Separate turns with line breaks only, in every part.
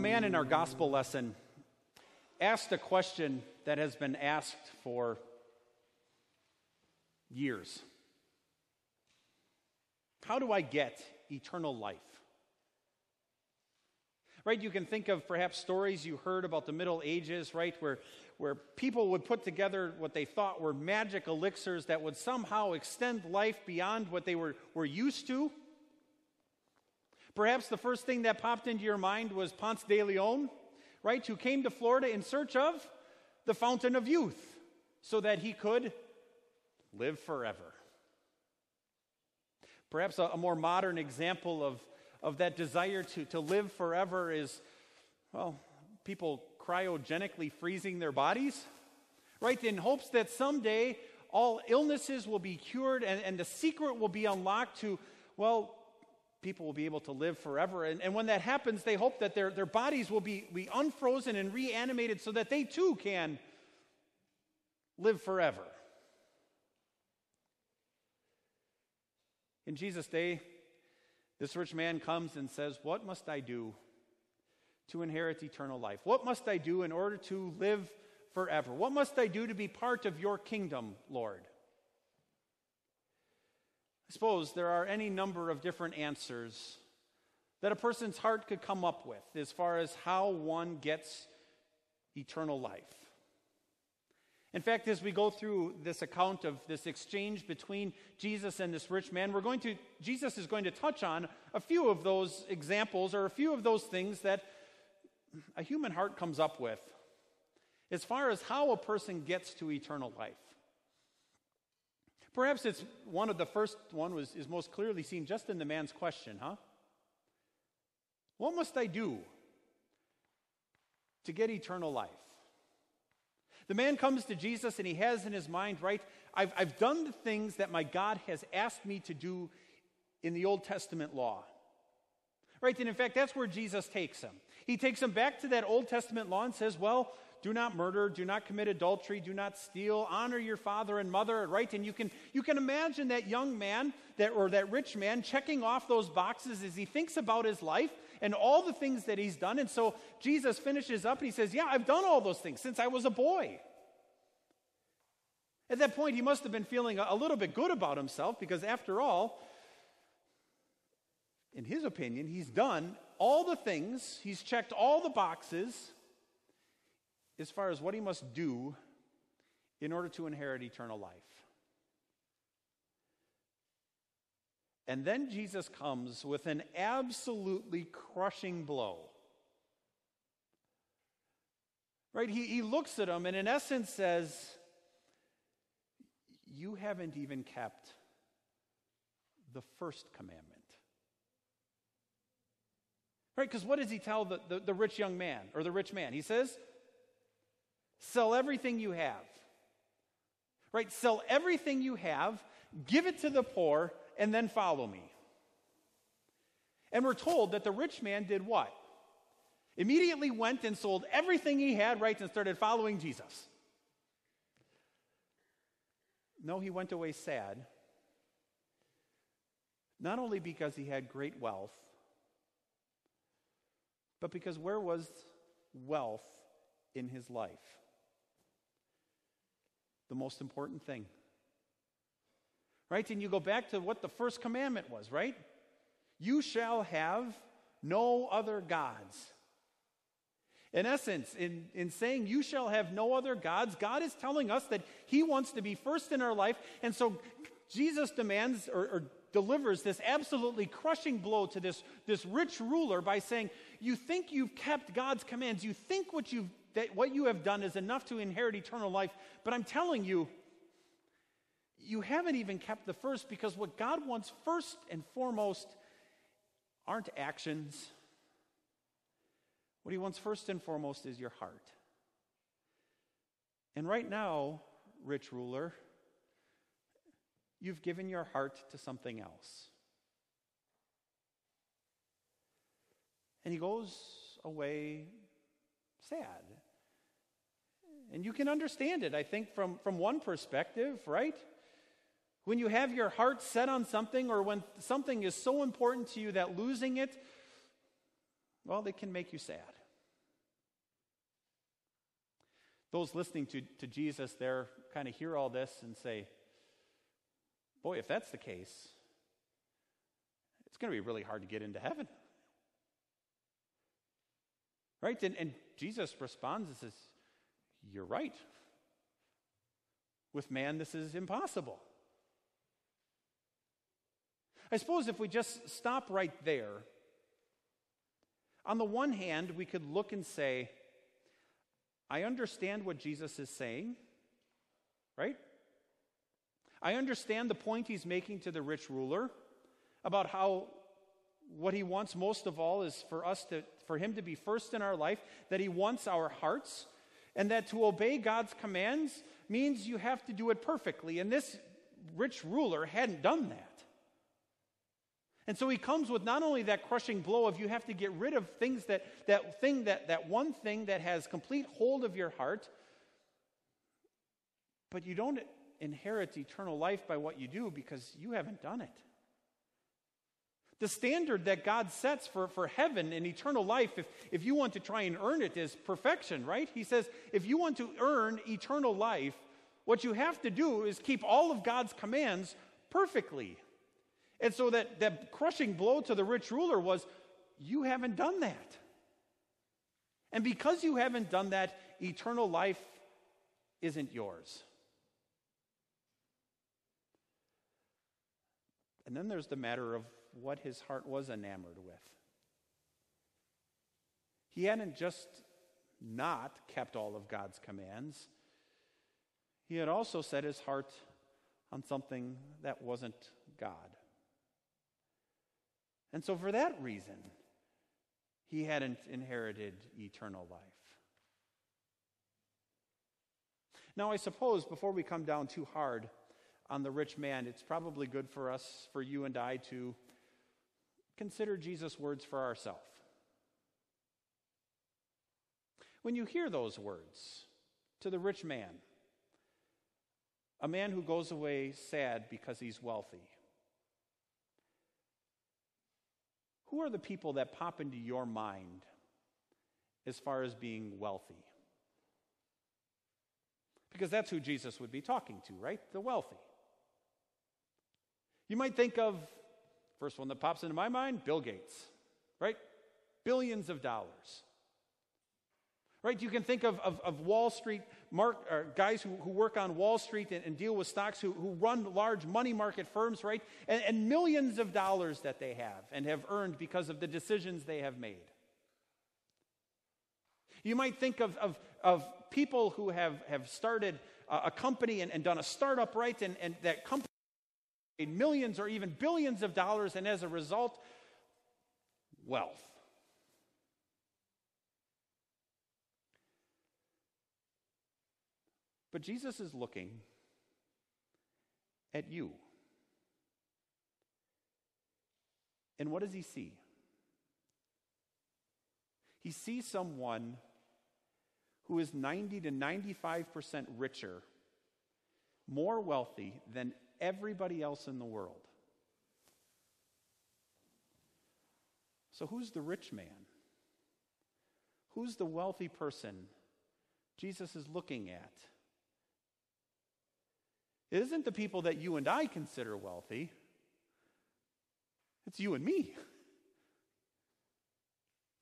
man in our gospel lesson asked a question that has been asked for years How do I get eternal life? Right? You can think of perhaps stories you heard about the Middle Ages, right? Where, where people would put together what they thought were magic elixirs that would somehow extend life beyond what they were, were used to. Perhaps the first thing that popped into your mind was Ponce de Leon, right? Who came to Florida in search of the fountain of youth so that he could live forever. Perhaps a, a more modern example of, of that desire to, to live forever is, well, people cryogenically freezing their bodies, right? In hopes that someday all illnesses will be cured and, and the secret will be unlocked to, well, people will be able to live forever. And, and when that happens, they hope that their, their bodies will be, be unfrozen and reanimated so that they too can live forever. In Jesus' day, this rich man comes and says, What must I do to inherit eternal life? What must I do in order to live forever? What must I do to be part of your kingdom, Lord? I suppose there are any number of different answers that a person's heart could come up with as far as how one gets eternal life. In fact, as we go through this account of this exchange between Jesus and this rich man, we're going to Jesus is going to touch on a few of those examples or a few of those things that a human heart comes up with as far as how a person gets to eternal life. Perhaps it's one of the first one was is most clearly seen just in the man's question, huh? What must I do to get eternal life? The man comes to Jesus and he has in his mind, right, I've, I've done the things that my God has asked me to do in the Old Testament law. Right? And in fact, that's where Jesus takes him. He takes him back to that Old Testament law and says, well, do not murder, do not commit adultery, do not steal, honor your father and mother, right? And you can, you can imagine that young man that, or that rich man checking off those boxes as he thinks about his life and all the things that he's done. And so Jesus finishes up and he says, Yeah, I've done all those things since I was a boy. At that point, he must have been feeling a little bit good about himself because, after all, in his opinion, he's done all the things, he's checked all the boxes as far as what he must do in order to inherit eternal life. And then Jesus comes with an absolutely crushing blow. Right? He, he looks at him and, in essence, says, You haven't even kept the first commandment. Right? Because what does he tell the, the, the rich young man or the rich man? He says, Sell everything you have. Right? Sell everything you have, give it to the poor, and then follow me. And we're told that the rich man did what? Immediately went and sold everything he had, right, and started following Jesus. No, he went away sad. Not only because he had great wealth, but because where was wealth in his life? The most important thing. Right? And you go back to what the first commandment was, right? You shall have no other gods. In essence, in, in saying you shall have no other gods, God is telling us that He wants to be first in our life. And so Jesus demands or, or delivers this absolutely crushing blow to this, this rich ruler by saying, You think you've kept God's commands, you think what you've that what you have done is enough to inherit eternal life. But I'm telling you, you haven't even kept the first because what God wants first and foremost aren't actions. What He wants first and foremost is your heart. And right now, rich ruler, you've given your heart to something else. And he goes away sad. And you can understand it, I think, from, from one perspective, right? When you have your heart set on something or when something is so important to you that losing it, well, it can make you sad. Those listening to, to Jesus there kind of hear all this and say, boy, if that's the case, it's going to be really hard to get into heaven. Right? And, and Jesus responds and says, You're right. With man, this is impossible. I suppose if we just stop right there, on the one hand, we could look and say, I understand what Jesus is saying, right? I understand the point he's making to the rich ruler about how what he wants most of all is for us to for him to be first in our life, that he wants our hearts, and that to obey God's commands means you have to do it perfectly. And this rich ruler hadn't done that. And so he comes with not only that crushing blow of you have to get rid of things that that thing that that one thing that has complete hold of your heart, but you don't inherit eternal life by what you do because you haven't done it. The standard that God sets for, for heaven and eternal life, if, if you want to try and earn it, is perfection, right? He says, if you want to earn eternal life, what you have to do is keep all of God's commands perfectly. And so that, that crushing blow to the rich ruler was, you haven't done that. And because you haven't done that, eternal life isn't yours. And then there's the matter of what his heart was enamored with. He hadn't just not kept all of God's commands, he had also set his heart on something that wasn't God. And so, for that reason, he hadn't inherited eternal life. Now, I suppose before we come down too hard on the rich man, it's probably good for us, for you and I, to consider Jesus' words for ourselves. When you hear those words to the rich man, a man who goes away sad because he's wealthy, who are the people that pop into your mind as far as being wealthy? Because that's who Jesus would be talking to, right? The wealthy. You might think of First one that pops into my mind Bill Gates, right? Billions of dollars. Right? You can think of, of, of Wall Street mark, guys who, who work on Wall Street and, and deal with stocks, who, who run large money market firms, right? And, and millions of dollars that they have and have earned because of the decisions they have made. You might think of, of, of people who have, have started a, a company and, and done a startup, right? And, and that company millions or even billions of dollars, and as a result, wealth. But Jesus is looking at you. And what does he see? He sees someone who is 90 to 95% richer, more wealthy than everybody else in the world. So, who's the rich man? Who's the wealthy person Jesus is looking at? It isn't the people that you and I consider wealthy, it's you and me.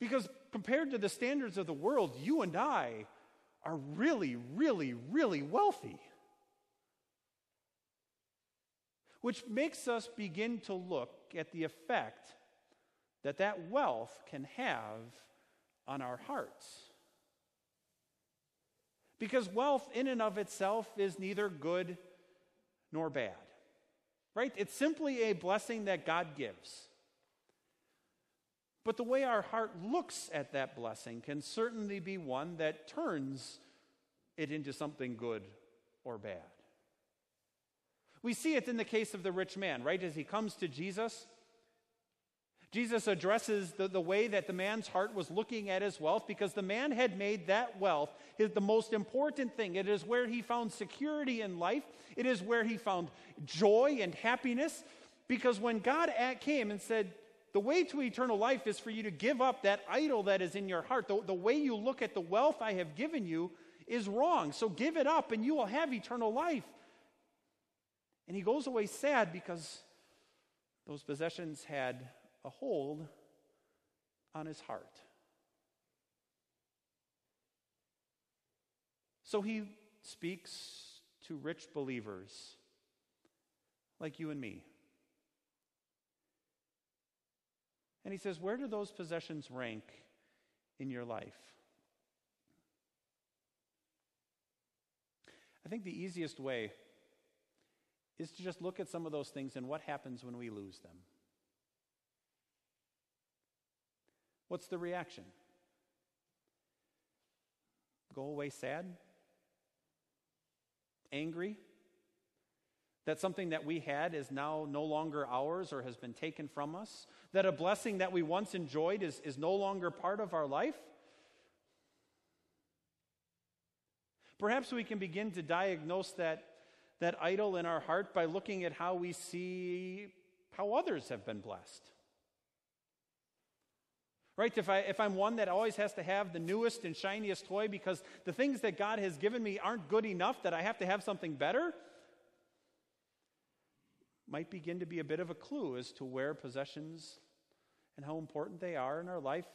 Because compared to the standards of the world, you and I are really, really, really wealthy. Which makes us begin to look at the effect that that wealth can have on our hearts. Because wealth, in and of itself, is neither good nor bad. Right? It's simply a blessing that God gives. But the way our heart looks at that blessing can certainly be one that turns it into something good or bad. We see it in the case of the rich man, right? As he comes to Jesus, Jesus addresses the, the way that the man's heart was looking at his wealth because the man had made that wealth his, the most important thing. It is where he found security in life, it is where he found joy and happiness. Because when God came and said, the way to eternal life is for you to give up that idol that is in your heart, the, the way you look at the wealth I have given you is wrong. So give it up and you will have eternal life. And he goes away sad because those possessions had a hold on his heart. So he speaks to rich believers like you and me. And he says, Where do those possessions rank in your life? I think the easiest way is to just look at some of those things and what happens when we lose them. What's the reaction? Go away sad? Angry? That something that we had is now no longer ours or has been taken from us? That a blessing that we once enjoyed is, is no longer part of our life? Perhaps we can begin to diagnose that, that idol in our heart by looking at how we see how others have been blessed. Right? If, I, if I'm one that always has to have the newest and shiniest toy because the things that God has given me aren't good enough that I have to have something better, might begin to be a bit of a clue as to where possessions and how important they are in our life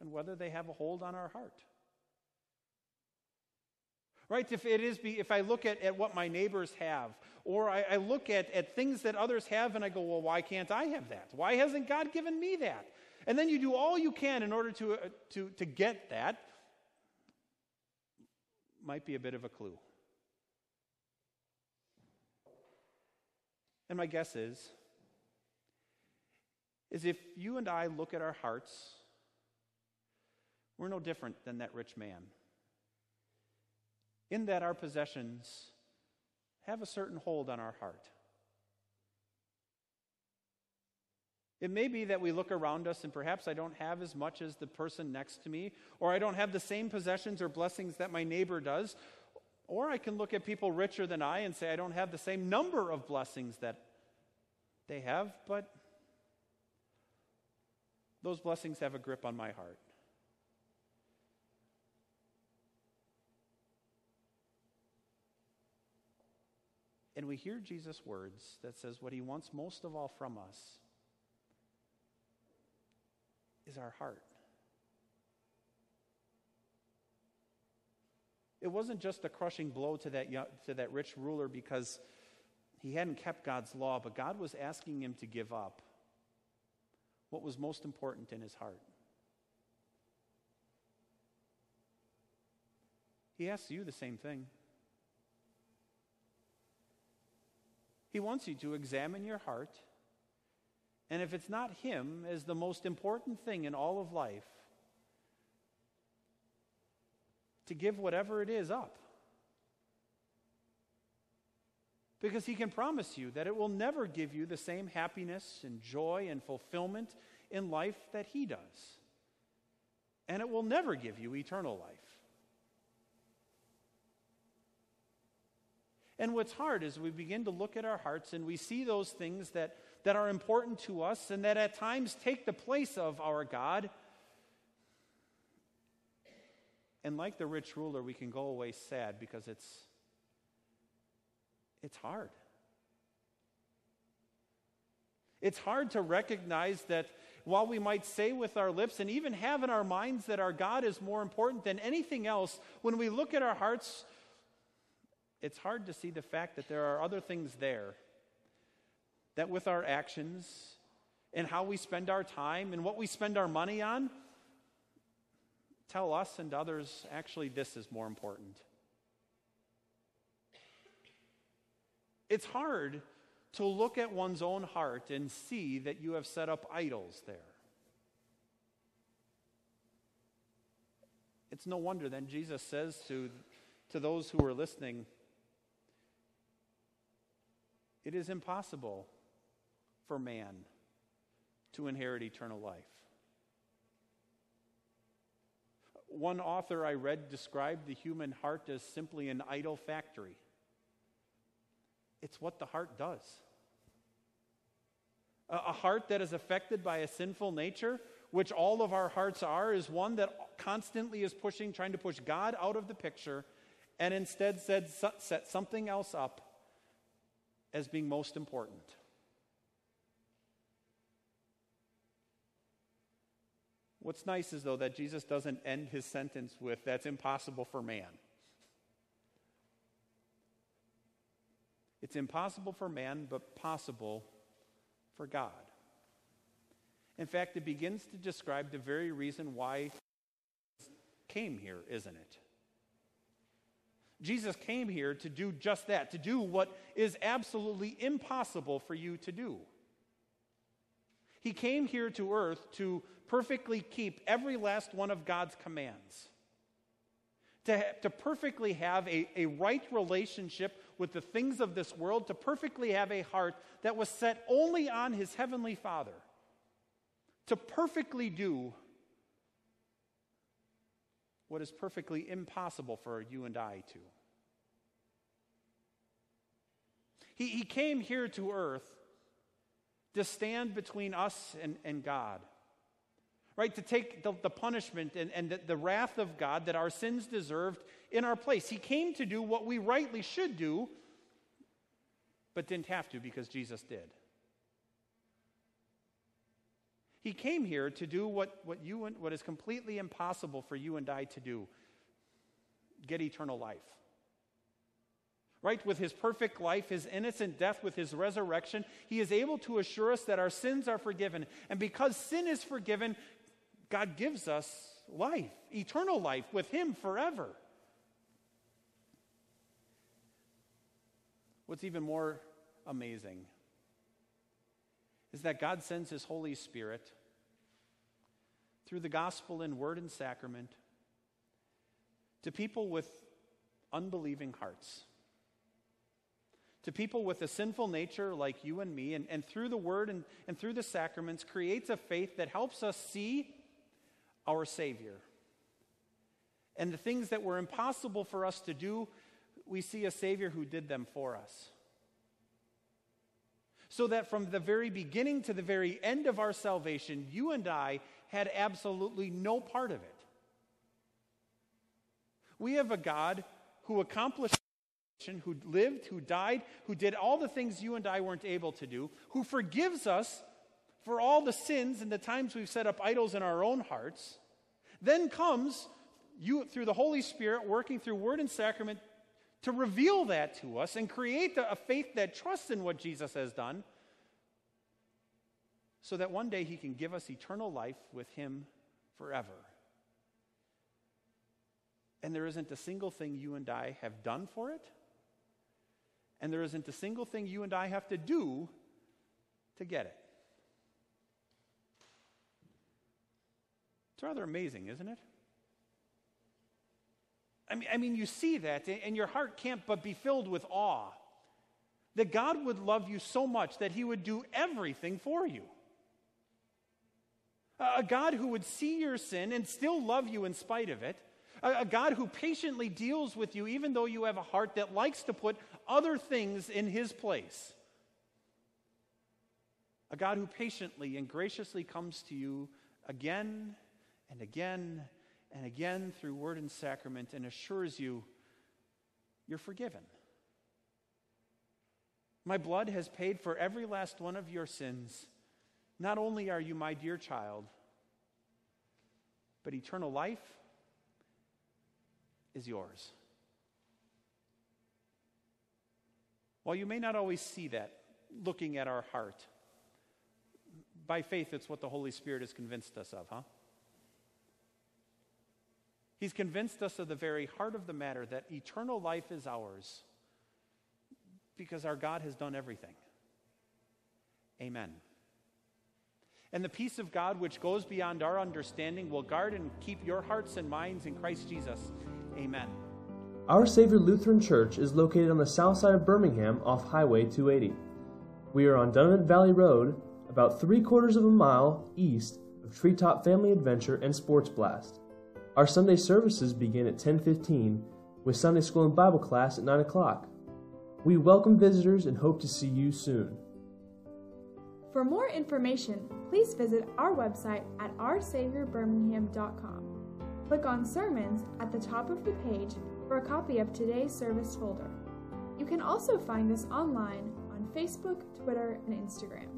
and whether they have a hold on our heart. Right? If it is, if I look at, at what my neighbors have, or I, I look at, at things that others have and I go, well, why can't I have that? Why hasn't God given me that? And then you do all you can in order to, uh, to, to get that, might be a bit of a clue. And my guess is, is if you and I look at our hearts, we're no different than that rich man in that our possessions have a certain hold on our heart. It may be that we look around us and perhaps I don't have as much as the person next to me, or I don't have the same possessions or blessings that my neighbor does. Or I can look at people richer than I and say I don't have the same number of blessings that they have, but those blessings have a grip on my heart. And we hear Jesus' words that says what he wants most of all from us is our heart. It wasn't just a crushing blow to that, to that rich ruler because he hadn't kept God's law, but God was asking him to give up what was most important in his heart. He asks you the same thing. He wants you to examine your heart. And if it's not Him as the most important thing in all of life, to give whatever it is up. Because He can promise you that it will never give you the same happiness and joy and fulfillment in life that He does. And it will never give you eternal life. And what's hard is we begin to look at our hearts and we see those things that, that are important to us and that at times take the place of our God. And like the rich ruler, we can go away sad because it's, it's hard. It's hard to recognize that while we might say with our lips and even have in our minds that our God is more important than anything else, when we look at our hearts, it's hard to see the fact that there are other things there that with our actions and how we spend our time and what we spend our money on tell us and others actually this is more important. It's hard to look at one's own heart and see that you have set up idols there. It's no wonder then Jesus says to, to those who are listening, it is impossible for man to inherit eternal life. One author I read described the human heart as simply an idol factory. It's what the heart does. A heart that is affected by a sinful nature which all of our hearts are, is one that constantly is pushing, trying to push God out of the picture, and instead set something else up as being most important. What's nice is, though, that Jesus doesn't end his sentence with, that's impossible for man. It's impossible for man, but possible for God. In fact, it begins to describe the very reason why came here, isn't it? Jesus came here to do just that, to do what is absolutely impossible for you to do. He came here to earth to perfectly keep every last one of God's commands, to, to perfectly have a, a right relationship with the things of this world, to perfectly have a heart that was set only on his heavenly Father, to perfectly do what is perfectly impossible for you and I to. He, he came here to earth to stand between us and, and God, right? To take the, the punishment and, and the, the wrath of God that our sins deserved in our place. He came to do what we rightly should do, but didn't have to because Jesus did. He came here to do what, what, you, what is completely impossible for you and I to do get eternal life. Right? With his perfect life, his innocent death, with his resurrection, he is able to assure us that our sins are forgiven. And because sin is forgiven, God gives us life, eternal life with him forever. What's even more amazing is that God sends His Holy Spirit through the gospel in word and sacrament to people with unbelieving hearts, to people with a sinful nature like you and me, and, and through the word and, and through the sacraments creates a faith that helps us see our Savior. And the things that were impossible for us to do, we see a Savior who did them for us so that from the very beginning to the very end of our salvation, you and I had absolutely no part of it. We have a God who accomplished who lived, who died, who did all the things you and I weren't able to do, who forgives us for all the sins and the times we've set up idols in our own hearts. Then comes you through the Holy Spirit working through word and sacrament to reveal that to us and create a faith that trusts in what Jesus has done so that one day he can give us eternal life with him forever. And there isn't a single thing you and I have done for it, and there isn't a single thing you and I have to do to get it. It's rather amazing, isn't it? I mean, I mean, you see that, and your heart can't but be filled with awe that God would love you so much that He would do everything for you. A God who would see your sin and still love you in spite of it. A, God who patiently deals with you even though you have a heart that likes to put other things in His place. A God who patiently and graciously comes to you again and again and again through word and sacrament and assures you you're forgiven. My blood has paid for every last one of your sins. Not only are you my dear child, but eternal life is yours. While you may not always see that looking at our heart, by faith, it's what the Holy Spirit has convinced us of, huh? He's convinced us of the very heart of the matter that eternal life is ours because our God has done everything. Amen. And the peace of God, which goes beyond our understanding, will guard and keep your hearts and minds in Christ Jesus. Amen.
Our Savior Lutheran Church is located on the south side of Birmingham off Highway 280. We are on Dunnavant Valley Road, about three quarters of a mile east of Treetop Family Adventure and Sports Blast. Our Sunday services begin at 10:15 with Sunday school and Bible class at 9 o'clock. We welcome visitors and hope to see you soon.
For more information, please visit our website at oursaviourbirmingham.com. Click on Sermons at the top of the page for a copy of today's service folder. You can also find us online on Facebook, Twitter, and Instagram.